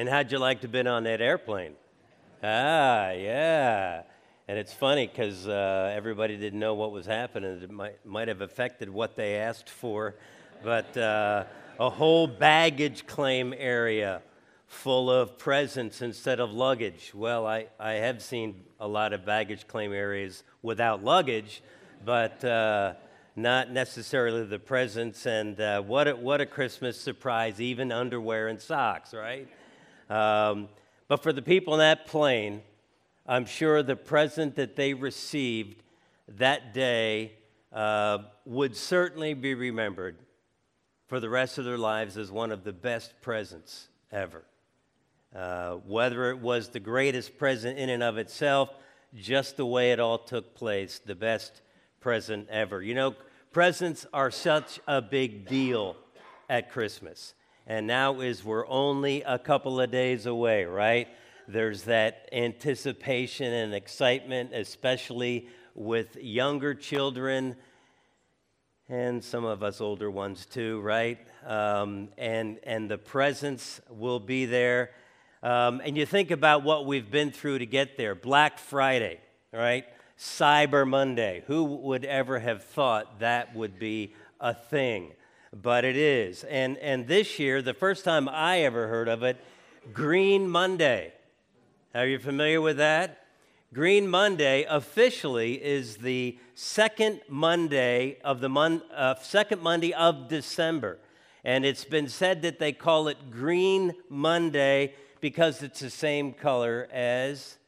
And how'd you like to have been on that airplane? Ah, yeah. And it's funny because uh, everybody didn't know what was happening. It might, might have affected what they asked for. But uh, a whole baggage claim area full of presents instead of luggage. Well, I, I have seen a lot of baggage claim areas without luggage, but uh, not necessarily the presents. And uh, what, a, what a Christmas surprise, even underwear and socks, right? Um, but for the people in that plane, I'm sure the present that they received that day uh, would certainly be remembered for the rest of their lives as one of the best presents ever. Uh, whether it was the greatest present in and of itself, just the way it all took place, the best present ever. You know, presents are such a big deal at Christmas and now is we're only a couple of days away, right? There's that anticipation and excitement, especially with younger children and some of us older ones too, right? Um, and, and the presents will be there. Um, and you think about what we've been through to get there Black Friday, right? Cyber Monday. Who would ever have thought that would be a thing? But it is. And, and this year, the first time I ever heard of it, Green Monday. Are you familiar with that? Green Monday officially is the second Monday of the month, uh, second Monday of December, and it's been said that they call it Green Monday because it's the same color as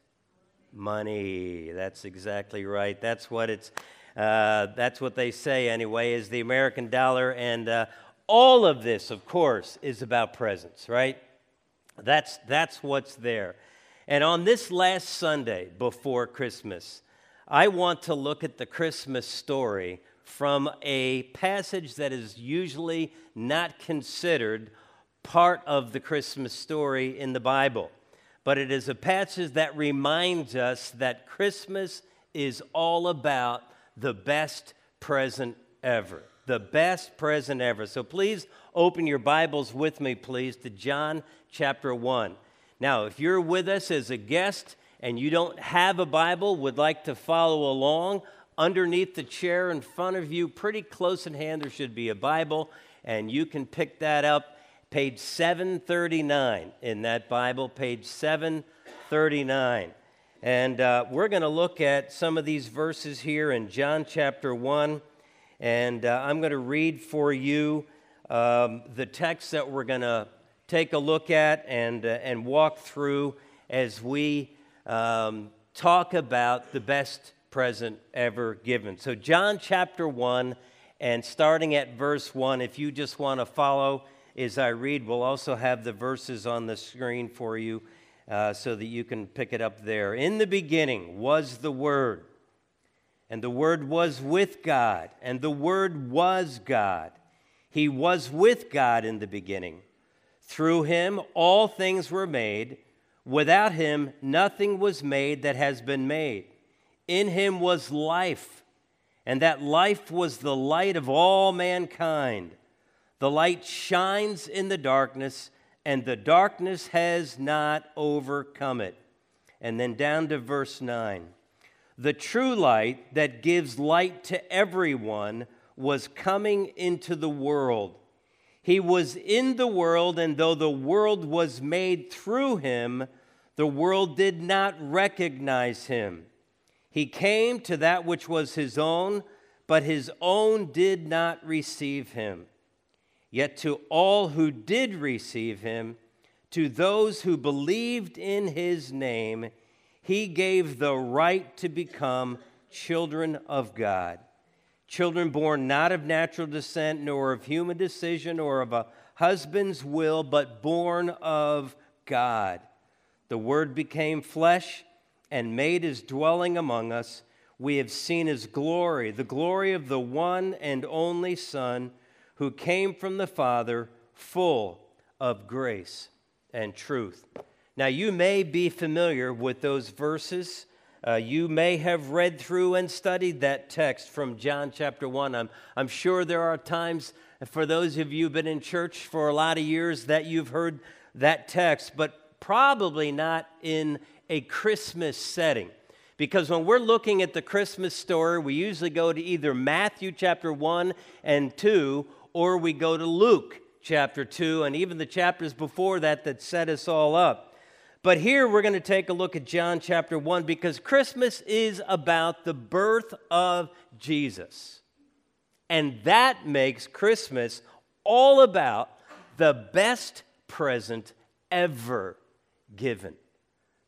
money. That's exactly right. That's what it's uh, that's what they say, anyway, is the American dollar. And uh, all of this, of course, is about presents, right? That's, that's what's there. And on this last Sunday before Christmas, I want to look at the Christmas story from a passage that is usually not considered part of the Christmas story in the Bible. But it is a passage that reminds us that Christmas is all about the best present ever. The best present ever. So please open your Bibles with me, please, to John chapter 1. Now, if you're with us as a guest and you don't have a Bible, would like to follow along, underneath the chair in front of you, pretty close in hand, there should be a Bible, and you can pick that up. Page 739 in that Bible, page 739. And uh, we're going to look at some of these verses here in John chapter 1. And uh, I'm going to read for you um, the text that we're going to take a look at and, uh, and walk through as we um, talk about the best present ever given. So, John chapter 1, and starting at verse 1, if you just want to follow as I read, we'll also have the verses on the screen for you uh, so that you can pick it up there. In the beginning was the Word, and the Word was with God, and the Word was God. He was with God in the beginning. Through him, all things were made. Without him, nothing was made that has been made. In him was life, and that life was the light of all mankind. The light shines in the darkness and the darkness has not overcome it. And then down to verse 9. The true light that gives light to everyone was coming into the world. He was in the world, and though the world was made through him, the world did not recognize him. He came to that which was his own, but his own did not receive him. Yet to all who did receive him, to those who believed in his name, he gave the right to become children of God. Children born not of natural descent, nor of human decision, or of a husband's will, but born of God. The Word became flesh and made his dwelling among us. We have seen his glory, the glory of the one and only Son who came from the Father, full of grace and truth. Now, you may be familiar with those verses. Uh, you may have read through and studied that text from John chapter 1. I'm, I'm sure there are times for those of you who've been in church for a lot of years that you've heard that text, but probably not in a Christmas setting. Because when we're looking at the Christmas story, we usually go to either Matthew chapter 1 and 2, or we go to Luke chapter 2, and even the chapters before that that set us all up. But here we're going to take a look at John chapter 1 because Christmas is about the birth of Jesus. And that makes Christmas all about the best present ever given.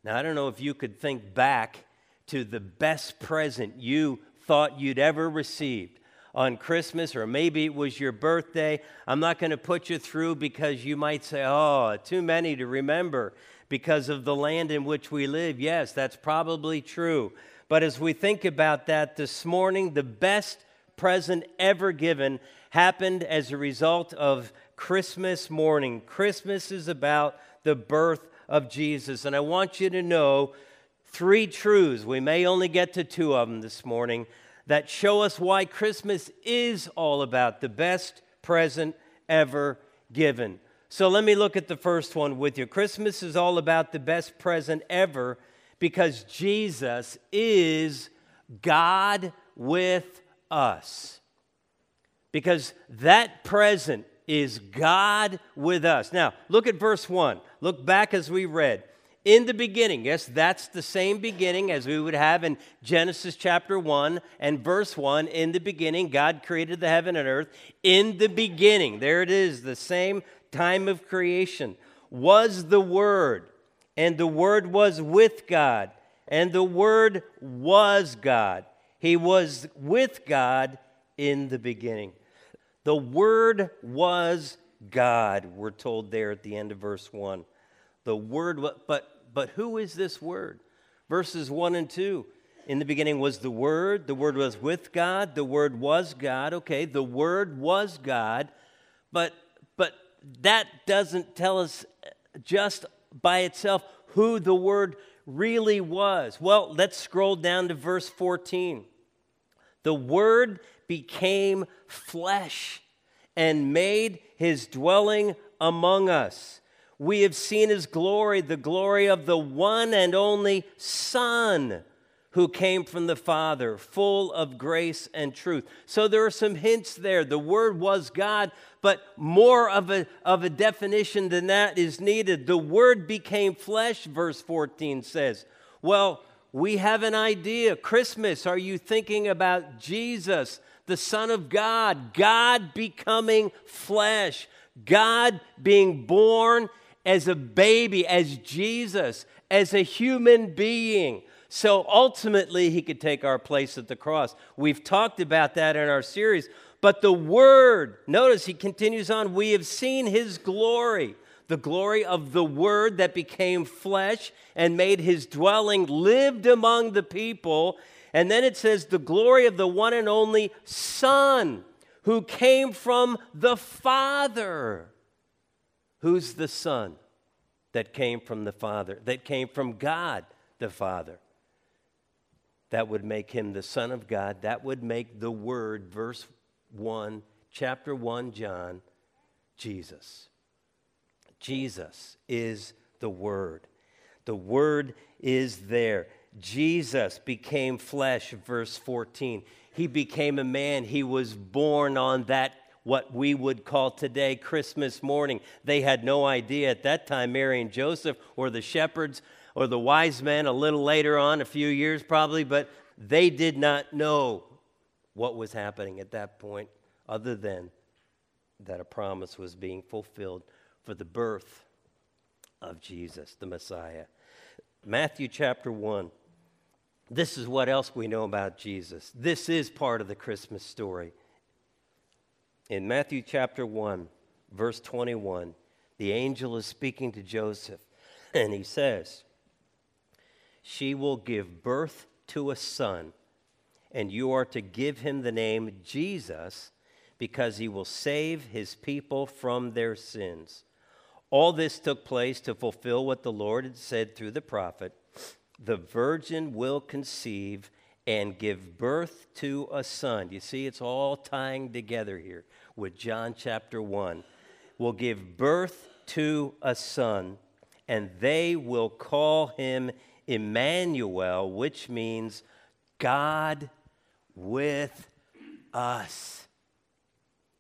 Now, I don't know if you could think back to the best present you thought you'd ever received on Christmas, or maybe it was your birthday. I'm not going to put you through because you might say, oh, too many to remember because of the land in which we live. Yes, that's probably true. But as we think about that this morning, the best present ever given happened as a result of Christmas morning. Christmas is about the birth of Jesus. And I want you to know three truths. We may only get to two of them this morning that show us why Christmas is all about the best present ever given. So let me look at the first one with you. Christmas is all about the best present ever because Jesus is God with us. Because that present is God with us. Now, look at verse 1. Look back as we read in the beginning. Yes, that's the same beginning as we would have in Genesis chapter 1 and verse 1. In the beginning, God created the heaven and earth. In the beginning, there it is, the same time of creation, was the Word, and the Word was with God, and the Word was God. He was with God in the beginning. The Word was God, we're told there at the end of verse 1. The Word, was but but who is this Word? Verses 1 and 2. In the beginning was the Word, the Word was with God, the Word was God. Okay, the Word was God, but, but that doesn't tell us just by itself who the Word really was. Well, let's scroll down to verse 14. The Word became flesh and made his dwelling among us we have seen his glory, the glory of the one and only Son who came from the Father, full of grace and truth. So there are some hints there. The Word was God, but more of a, of a definition than that is needed. The Word became flesh, verse 14 says. Well, we have an idea. Christmas, are you thinking about Jesus, the Son of God, God becoming flesh, God being born as a baby, as Jesus, as a human being. So ultimately, he could take our place at the cross. We've talked about that in our series. But the Word, notice he continues on, we have seen his glory, the glory of the Word that became flesh and made his dwelling, lived among the people. And then it says, the glory of the one and only Son who came from the Father. Who's the Son that came from the Father, that came from God the Father? That would make him the Son of God. That would make the Word, verse 1, chapter 1, John, Jesus. Jesus is the Word. The Word is there. Jesus became flesh, verse 14. He became a man. He was born on that what we would call today Christmas morning. They had no idea at that time, Mary and Joseph, or the shepherds, or the wise men a little later on, a few years probably, but they did not know what was happening at that point, other than that a promise was being fulfilled for the birth of Jesus, the Messiah. Matthew chapter 1. This is what else we know about Jesus. This is part of the Christmas story. In Matthew chapter 1, verse 21, the angel is speaking to Joseph, and he says, She will give birth to a son, and you are to give him the name Jesus, because he will save his people from their sins. All this took place to fulfill what the Lord had said through the prophet the virgin will conceive and give birth to a son. You see, it's all tying together here with John chapter 1. Will give birth to a son, and they will call him Emmanuel, which means God with us.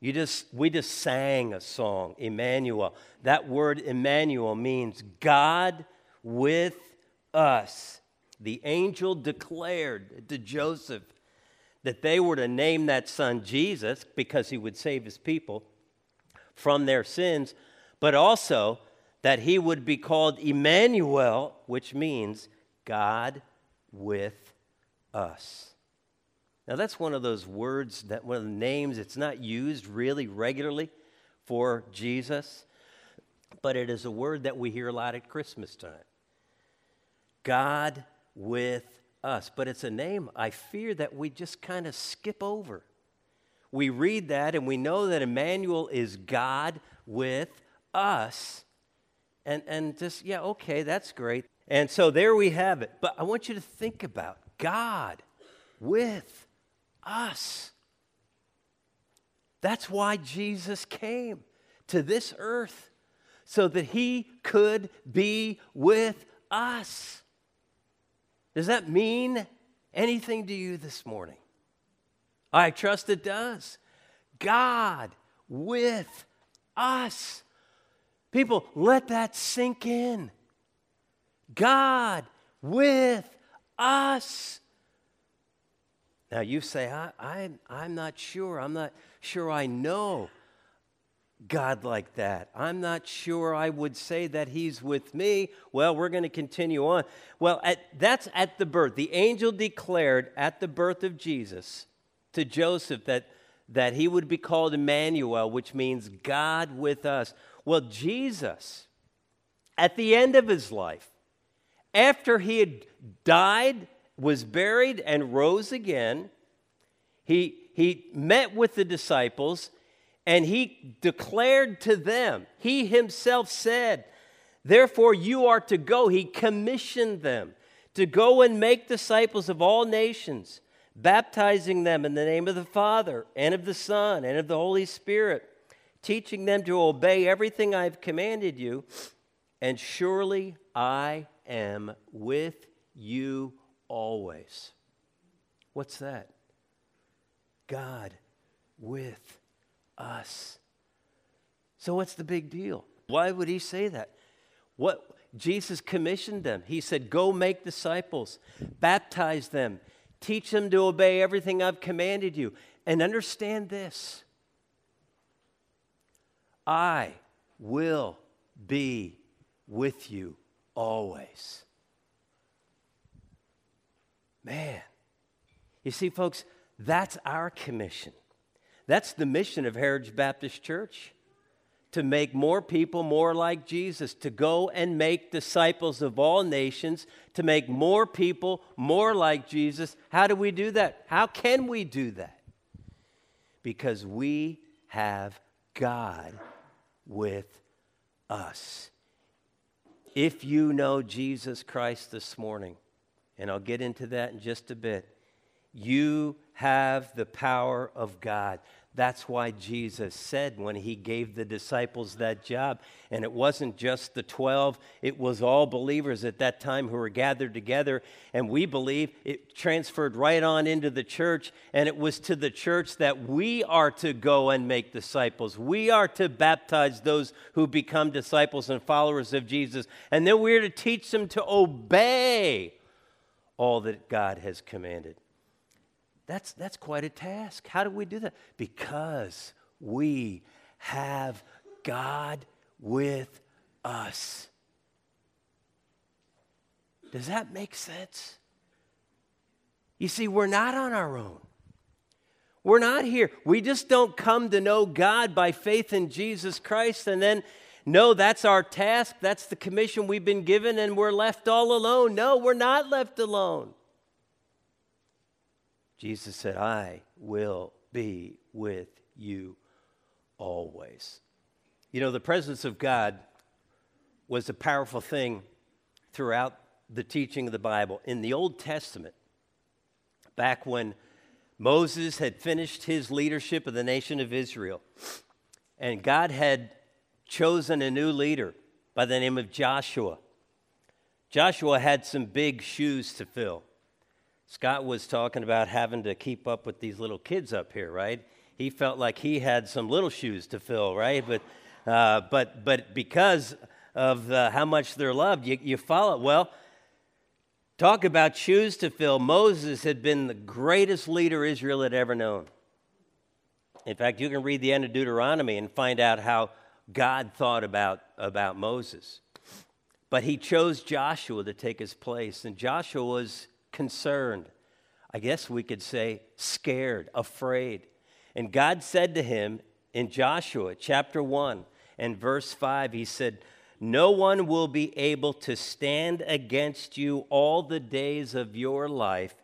You just, we just sang a song, Emmanuel. That word Emmanuel means God with us. The angel declared to Joseph that they were to name that son Jesus because he would save his people from their sins, but also that he would be called Emmanuel, which means God with us. Now, that's one of those words, that one of the names, it's not used really regularly for Jesus, but it is a word that we hear a lot at Christmas time. God with us. But it's a name I fear that we just kind of skip over. We read that and we know that Emmanuel is God with us. And, and just, yeah, okay, that's great. And so there we have it. But I want you to think about God with us. That's why Jesus came to this earth, so that he could be with us. Does that mean anything to you this morning? I trust it does. God with us. People, let that sink in. God with us. Now you say, I, I, I'm not sure. I'm not sure I know God like that. I'm not sure I would say that He's with me. Well, we're going to continue on. Well, at, that's at the birth. The angel declared at the birth of Jesus to Joseph that, that he would be called Emmanuel, which means God with us. Well, Jesus, at the end of his life, after he had died, was buried, and rose again, he, he met with the disciples and he declared to them, he himself said, Therefore, you are to go. He commissioned them to go and make disciples of all nations, baptizing them in the name of the Father, and of the Son, and of the Holy Spirit, teaching them to obey everything I've commanded you. And surely I am with you always. What's that? God with us. So, what's the big deal? Why would he say that? What Jesus commissioned them. He said, Go make disciples, baptize them, teach them to obey everything I've commanded you. And understand this I will be with you always. Man, you see, folks, that's our commission. That's the mission of Heritage Baptist Church to make more people more like Jesus, to go and make disciples of all nations, to make more people more like Jesus. How do we do that? How can we do that? Because we have God with us. If you know Jesus Christ this morning, and I'll get into that in just a bit, you have the power of God. That's why Jesus said when he gave the disciples that job, and it wasn't just the 12, it was all believers at that time who were gathered together. And we believe it transferred right on into the church, and it was to the church that we are to go and make disciples. We are to baptize those who become disciples and followers of Jesus. And then we're to teach them to obey all that God has commanded. That's, that's quite a task. How do we do that? Because we have God with us. Does that make sense? You see, we're not on our own. We're not here. We just don't come to know God by faith in Jesus Christ and then no, that's our task. That's the commission we've been given, and we're left all alone. No, we're not left alone. Jesus said, I will be with you always. You know, the presence of God was a powerful thing throughout the teaching of the Bible. In the Old Testament, back when Moses had finished his leadership of the nation of Israel, and God had chosen a new leader, by the name of Joshua. Joshua had some big shoes to fill. Scott was talking about having to keep up with these little kids up here, right? He felt like he had some little shoes to fill, right? But, uh, but, but because of uh, how much they're loved, you, you follow. Well, talk about shoes to fill. Moses had been the greatest leader Israel had ever known. In fact, you can read the end of Deuteronomy and find out how God thought about, about Moses. But he chose Joshua to take his place, and Joshua was concerned. I guess we could say scared, afraid. And God said to him in Joshua chapter 1 and verse 5, He said, No one will be able to stand against you all the days of your life,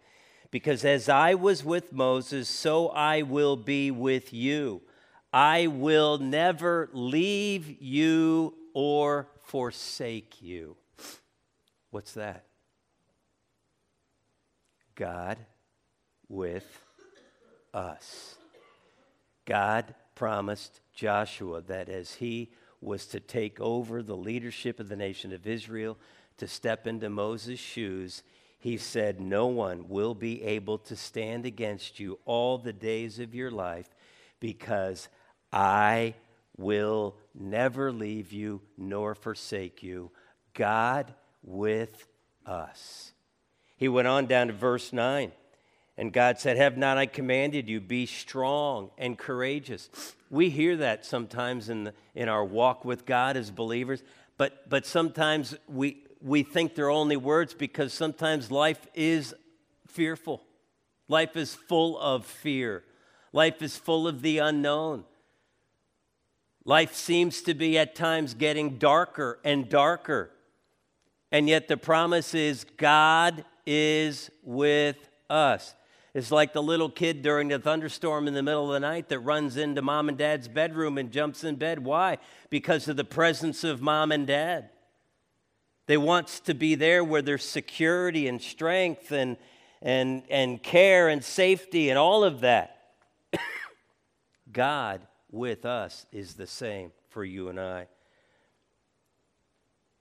because as I was with Moses, so I will be with you. I will never leave you or forsake you. What's that? God with us. God promised Joshua that as he was to take over the leadership of the nation of Israel, to step into Moses' shoes, he said, No one will be able to stand against you all the days of your life because I will never leave you nor forsake you. God with us. He went on down to verse 9. And God said, Have not I commanded you, be strong and courageous? We hear that sometimes in, the, in our walk with God as believers, but, but sometimes we, we think they're only words because sometimes life is fearful. Life is full of fear. Life is full of the unknown. Life seems to be at times getting darker and darker. And yet the promise is God is with us. It's like the little kid during the thunderstorm in the middle of the night that runs into mom and dad's bedroom and jumps in bed. Why? Because of the presence of mom and dad. They want to be there where there's security and strength and, and, and care and safety and all of that. God with us is the same for you and I.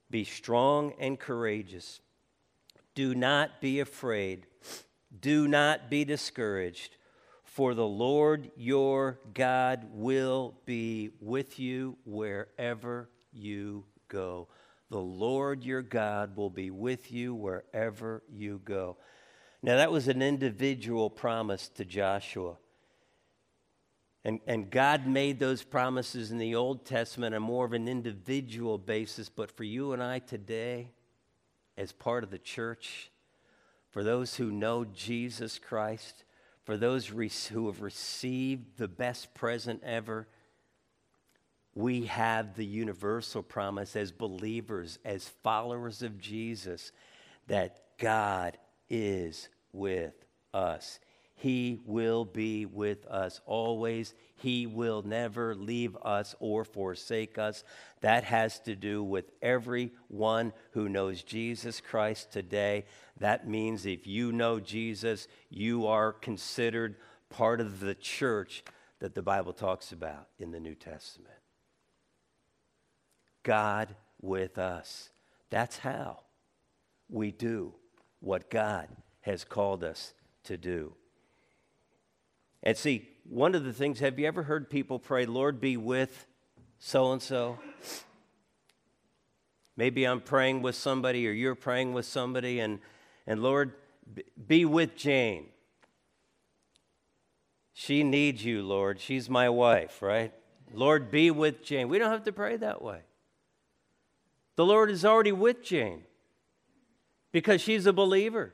Be strong and courageous. Do not be afraid. Do not be discouraged, for the Lord your God will be with you wherever you go. The Lord your God will be with you wherever you go. Now, that was an individual promise to Joshua. And, and God made those promises in the Old Testament on more of an individual basis, but for you and I today, as part of the church, for those who know Jesus Christ, for those who have received the best present ever, we have the universal promise as believers, as followers of Jesus, that God is with us. He will be with us always. He will never leave us or forsake us. That has to do with everyone who knows Jesus Christ today. That means if you know Jesus, you are considered part of the church that the Bible talks about in the New Testament. God with us. That's how we do what God has called us to do. And see, one of the things, have you ever heard people pray, Lord, be with so and so? Maybe I'm praying with somebody or you're praying with somebody, and, and Lord, be with Jane. She needs you, Lord. She's my wife, right? Lord, be with Jane. We don't have to pray that way. The Lord is already with Jane because she's a believer.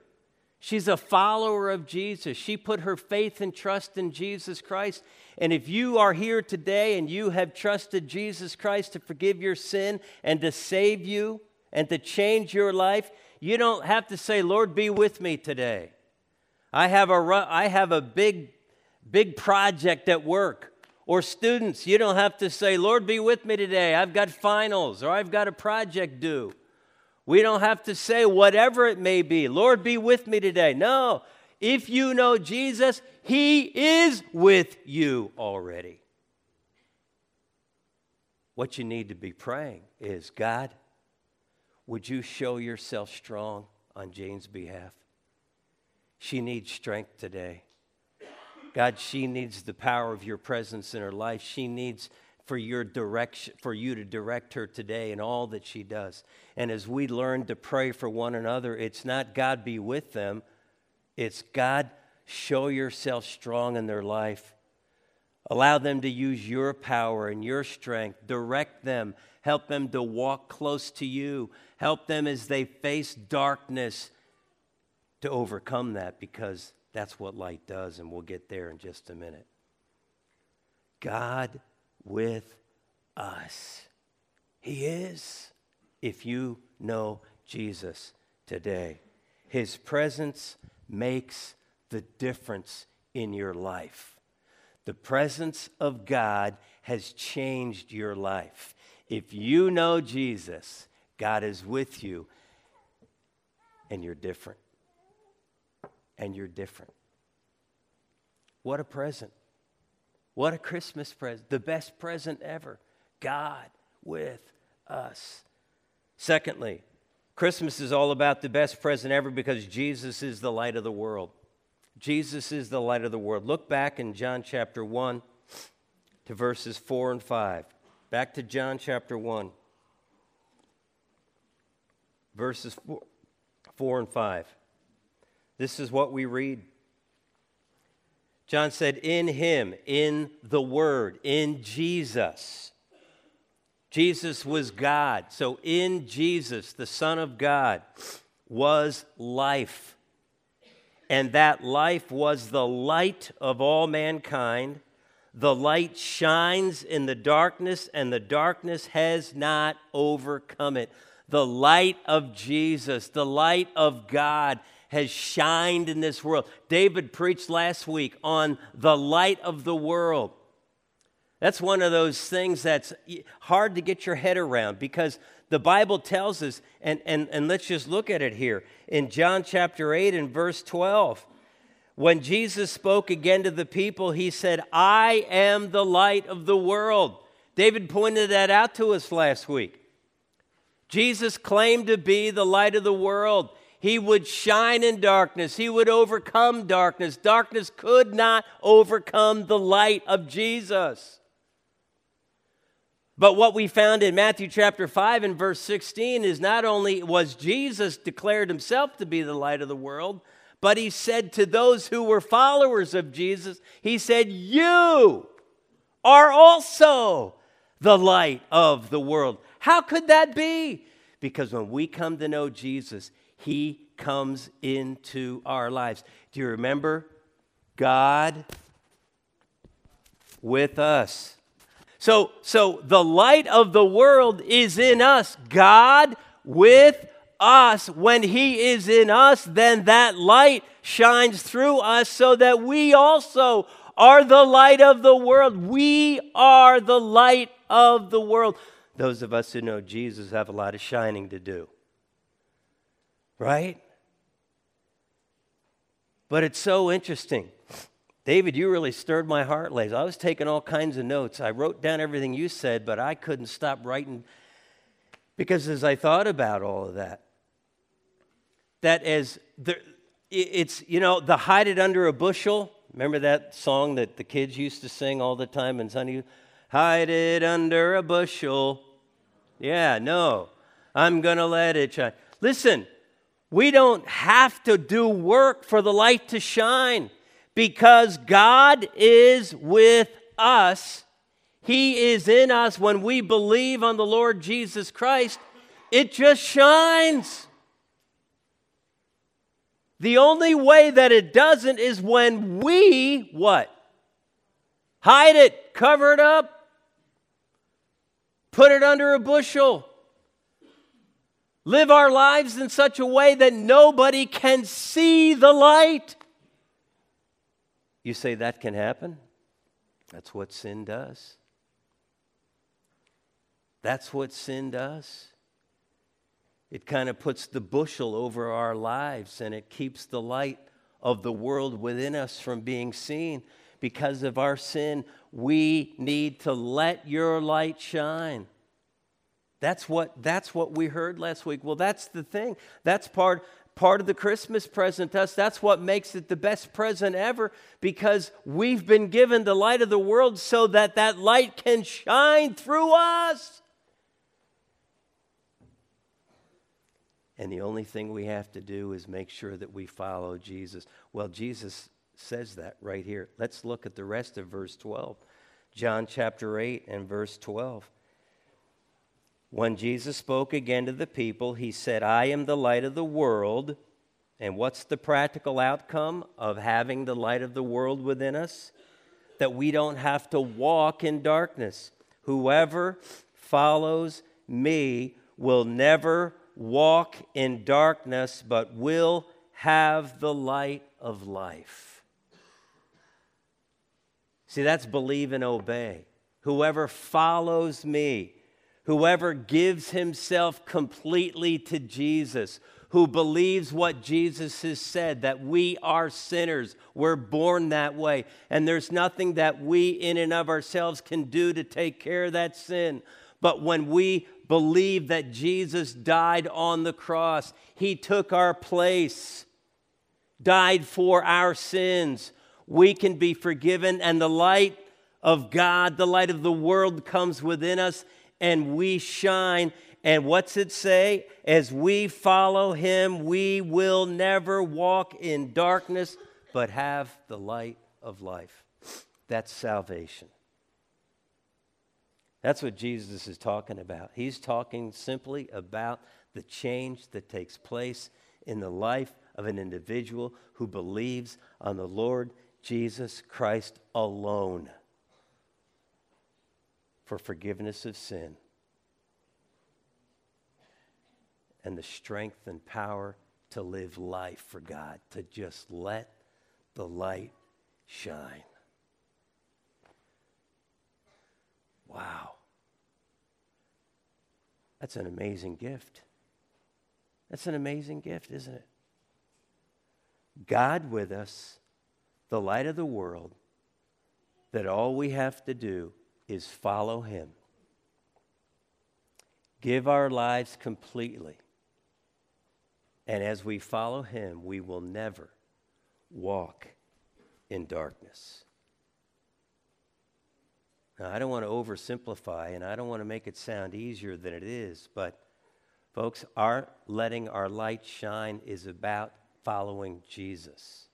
She's a follower of Jesus. She put her faith and trust in Jesus Christ. And if you are here today and you have trusted Jesus Christ to forgive your sin and to save you and to change your life, you don't have to say, Lord, be with me today. I have a, I have a big, big project at work. Or students, you don't have to say, Lord, be with me today. I've got finals or I've got a project due. We don't have to say whatever it may be, Lord, be with me today. No, if you know Jesus, He is with you already. What you need to be praying is God, would you show yourself strong on Jane's behalf? She needs strength today. God, she needs the power of your presence in her life. She needs for your direction for you to direct her today in all that she does. And as we learn to pray for one another, it's not God be with them, it's God show yourself strong in their life. Allow them to use your power and your strength. Direct them. Help them to walk close to you. Help them as they face darkness to overcome that because that's what light does, and we'll get there in just a minute. God with us. He is, if you know Jesus today. His presence makes the difference in your life. The presence of God has changed your life. If you know Jesus, God is with you, and you're different. And you're different. What a present. What a Christmas present. The best present ever. God with us. Secondly, Christmas is all about the best present ever because Jesus is the light of the world. Jesus is the light of the world. Look back in John chapter 1 to verses 4 and 5. Back to John chapter 1, verses 4, 4 and 5. This is what we read. John said, In him, in the Word, in Jesus. Jesus was God. So in Jesus, the Son of God, was life. And that life was the light of all mankind. The light shines in the darkness, and the darkness has not overcome it. The light of Jesus, the light of God, has shined in this world. David preached last week on the light of the world. That's one of those things that's hard to get your head around because the Bible tells us, and, and, and let's just look at it here. In John chapter 8 and verse 12, when Jesus spoke again to the people, he said, I am the light of the world. David pointed that out to us last week. Jesus claimed to be the light of the world. He would shine in darkness. He would overcome darkness. Darkness could not overcome the light of Jesus. But what we found in Matthew chapter 5 and verse 16 is not only was Jesus declared himself to be the light of the world, but he said to those who were followers of Jesus, he said, You are also the light of the world. How could that be? Because when we come to know Jesus, he comes into our lives. Do you remember? God with us. So, so the light of the world is in us. God with us. When He is in us, then that light shines through us so that we also are the light of the world. We are the light of the world. Those of us who know Jesus have a lot of shining to do. Right? But it's so interesting. David, you really stirred my heart, Lays. I was taking all kinds of notes. I wrote down everything you said, but I couldn't stop writing because as I thought about all of that, that as the, it's, you know, the hide it under a bushel. Remember that song that the kids used to sing all the time in Sunday? Hide it under a bushel. Yeah, no, I'm going to let it shine. Listen, we don't have to do work for the light to shine because God is with us. He is in us when we believe on the Lord Jesus Christ. It just shines. The only way that it doesn't is when we what? Hide it, cover it up, put it under a bushel live our lives in such a way that nobody can see the light. You say that can happen? That's what sin does. That's what sin does. It kind of puts the bushel over our lives and it keeps the light of the world within us from being seen. Because of our sin, we need to let your light shine. That's what, that's what we heard last week. Well, that's the thing. That's part, part of the Christmas present to us. That's what makes it the best present ever because we've been given the light of the world so that that light can shine through us. And the only thing we have to do is make sure that we follow Jesus. Well, Jesus says that right here. Let's look at the rest of verse 12. John chapter 8 and verse 12. When Jesus spoke again to the people, he said, I am the light of the world. And what's the practical outcome of having the light of the world within us? That we don't have to walk in darkness. Whoever follows me will never walk in darkness, but will have the light of life. See, that's believe and obey. Whoever follows me, whoever gives himself completely to Jesus, who believes what Jesus has said, that we are sinners, we're born that way, and there's nothing that we in and of ourselves can do to take care of that sin. But when we believe that Jesus died on the cross, He took our place, died for our sins, we can be forgiven, and the light of God, the light of the world comes within us, and we shine. And what's it say? As we follow Him, we will never walk in darkness, but have the light of life. That's salvation. That's what Jesus is talking about. He's talking simply about the change that takes place in the life of an individual who believes on the Lord Jesus Christ alone for forgiveness of sin and the strength and power to live life for God, to just let the light shine. Wow. That's an amazing gift. That's an amazing gift, isn't it? God with us, the light of the world, that all we have to do is follow Him. Give our lives completely. And as we follow Him, we will never walk in darkness. Now, I don't want to oversimplify and I don't want to make it sound easier than it is, but folks, our letting our light shine is about following Jesus.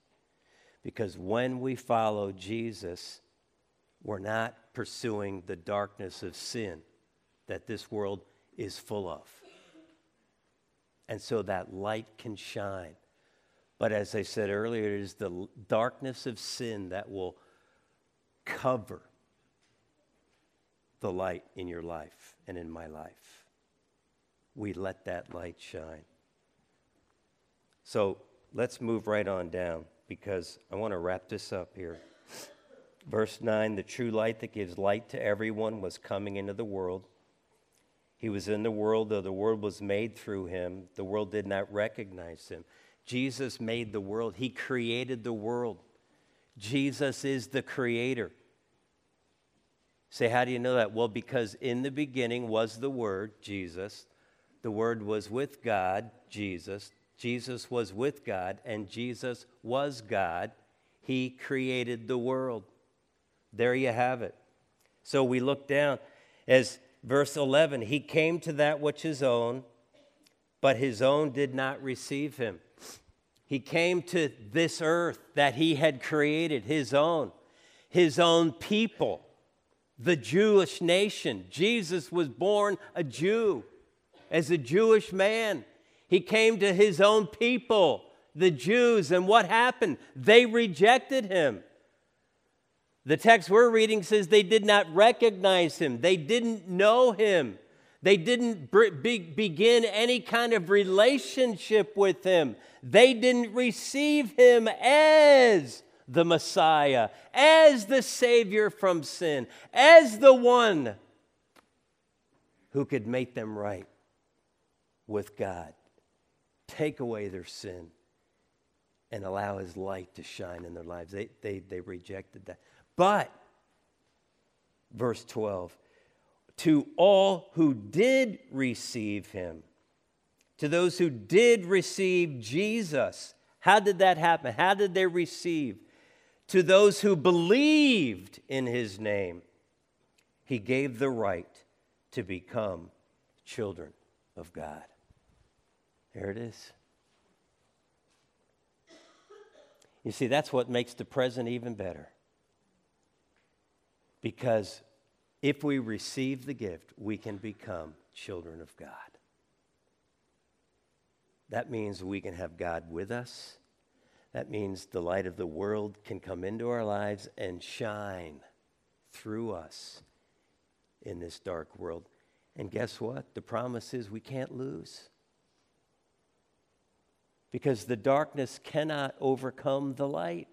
Because when we follow Jesus, we're not pursuing the darkness of sin that this world is full of. And so that light can shine. But as I said earlier, it is the darkness of sin that will cover the light in your life and in my life. We let that light shine. So let's move right on down because I want to wrap this up here. Verse 9 The true light that gives light to everyone was coming into the world. He was in the world, though the world was made through him. The world did not recognize him. Jesus made the world, He created the world. Jesus is the creator. Say, how do you know that? Well, because in the beginning was the Word, Jesus. The Word was with God, Jesus. Jesus was with God, and Jesus was God. He created the world. There you have it. So we look down as verse 11 He came to that which is own, but his own did not receive him. He came to this earth that he had created, his own, his own people the Jewish nation. Jesus was born a Jew as a Jewish man. He came to his own people, the Jews, and what happened? They rejected him. The text we're reading says they did not recognize him, they didn't know him, they didn't be- begin any kind of relationship with him, they didn't receive him as the Messiah, as the Savior from sin, as the one who could make them right with God, take away their sin, and allow His light to shine in their lives. They, they, they rejected that. But, verse 12, to all who did receive him, to those who did receive Jesus. How did that happen? How did they receive? To those who believed in his name, he gave the right to become children of God. There it is. You see, that's what makes the present even better. Because if we receive the gift, we can become children of God. That means we can have God with us. That means the light of the world can come into our lives and shine through us in this dark world. And guess what? The promise is we can't lose. Because the darkness cannot overcome the light,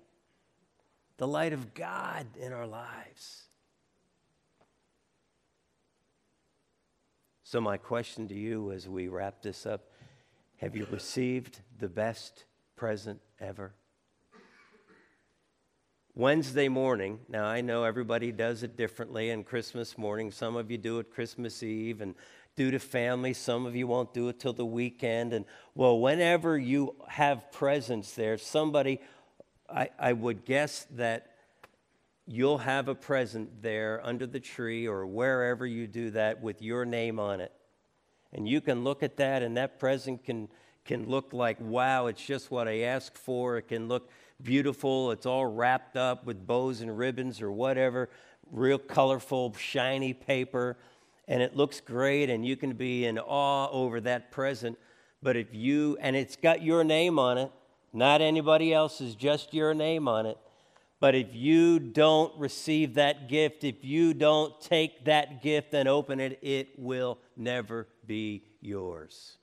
the light of God in our lives. So, my question to you as we wrap this up have you received the best present ever? Wednesday morning, now I know everybody does it differently, and Christmas morning, some of you do it Christmas Eve and due to family, some of you won't do it till the weekend. And well, whenever you have presents there, somebody, I, I would guess that you'll have a present there under the tree or wherever you do that with your name on it. And you can look at that, and that present can, can look like, wow, it's just what I asked for. It can look beautiful. It's all wrapped up with bows and ribbons or whatever, real colorful, shiny paper. And it looks great, and you can be in awe over that present. But if you, and it's got your name on it, not anybody else's, just your name on it. But if you don't receive that gift, if you don't take that gift and open it, it will never be yours.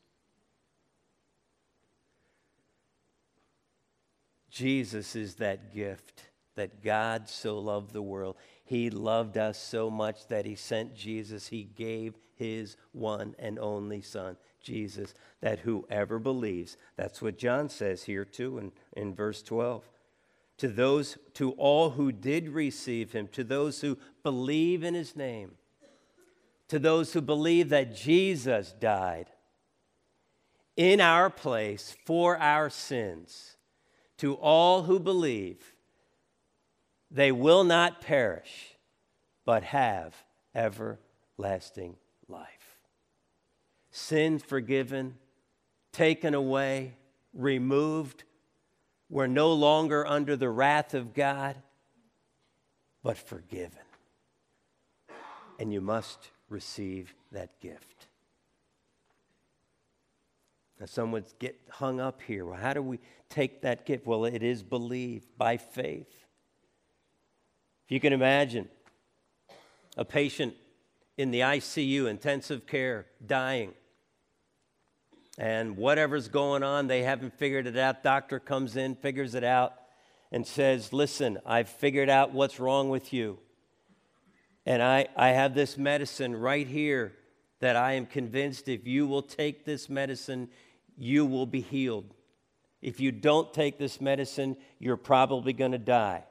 Jesus is that gift that God so loved the world. He loved us so much that He sent Jesus. He gave His one and only Son, Jesus, that whoever believes, that's what John says here too in, in verse 12. To those, to all who did receive Him, to those who believe in His name, to those who believe that Jesus died in our place for our sins to all who believe, they will not perish, but have everlasting life. Sin forgiven, taken away, removed. We're no longer under the wrath of God, but forgiven. And you must receive that gift. Now, some would get hung up here. Well, how do we take that gift? Well, it is believed by faith. If you can imagine a patient in the ICU, intensive care, dying, and whatever's going on, they haven't figured it out. Doctor comes in, figures it out, and says, Listen, I've figured out what's wrong with you. And I, I have this medicine right here that I am convinced if you will take this medicine, you will be healed. If you don't take this medicine, you're probably going to die.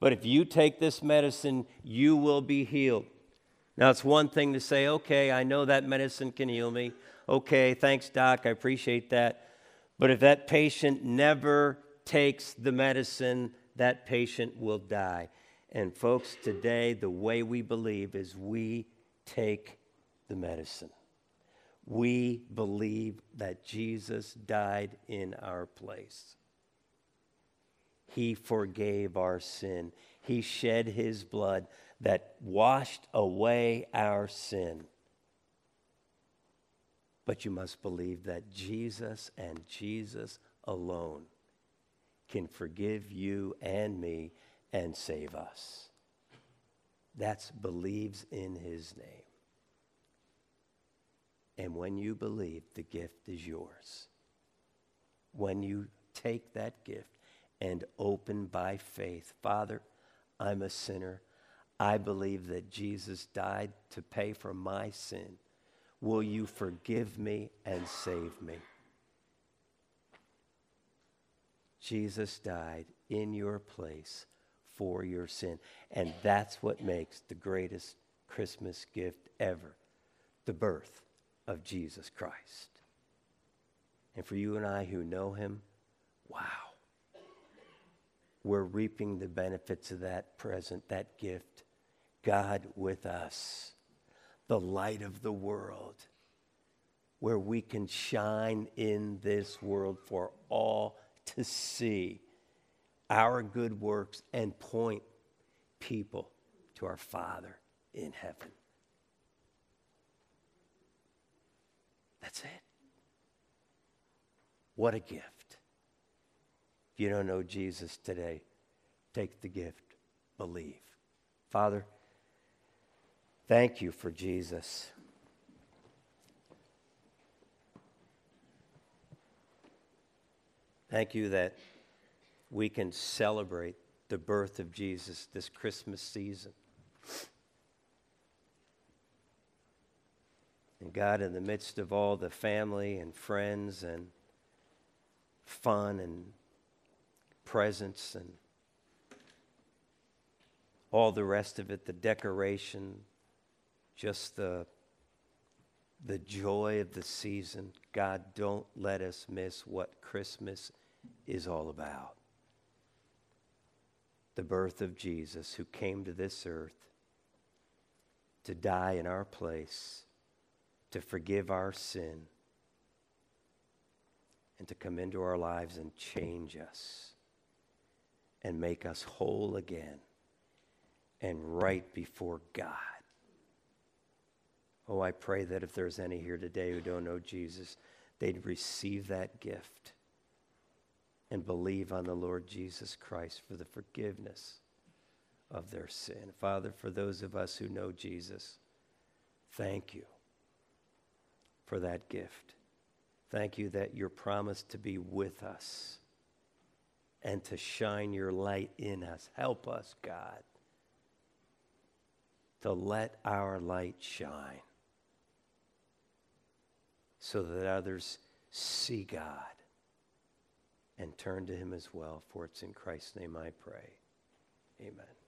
But if you take this medicine, you will be healed. Now, it's one thing to say, okay, I know that medicine can heal me. Okay, thanks, doc, I appreciate that. But if that patient never takes the medicine, that patient will die. And, folks, today, the way we believe is we take the medicine we believe that Jesus died in our place. He forgave our sin. He shed his blood that washed away our sin. But you must believe that Jesus and Jesus alone can forgive you and me and save us. That's believes in his name. And when you believe, the gift is yours. When you take that gift and open by faith, Father, I'm a sinner. I believe that Jesus died to pay for my sin. Will you forgive me and save me? Jesus died in your place for your sin. And that's what makes the greatest Christmas gift ever the birth of Jesus Christ. And for you and I who know him, wow. We're reaping the benefits of that present, that gift. God with us, the light of the world, where we can shine in this world for all to see our good works and point people to our Father in heaven. That's it. What a gift. If you don't know Jesus today, take the gift, believe. Father, thank you for Jesus. Thank you that we can celebrate the birth of Jesus this Christmas season. And God, in the midst of all the family and friends and fun and presents and all the rest of it, the decoration, just the, the joy of the season. God, don't let us miss what Christmas is all about. The birth of Jesus, who came to this earth to die in our place to forgive our sin and to come into our lives and change us and make us whole again and right before God. Oh, I pray that if there's any here today who don't know Jesus, they'd receive that gift and believe on the Lord Jesus Christ for the forgiveness of their sin. Father, for those of us who know Jesus, thank you for that gift. Thank you that you're promised to be with us and to shine your light in us. Help us, God, to let our light shine so that others see God and turn to him as well. For it's in Christ's name I pray. Amen.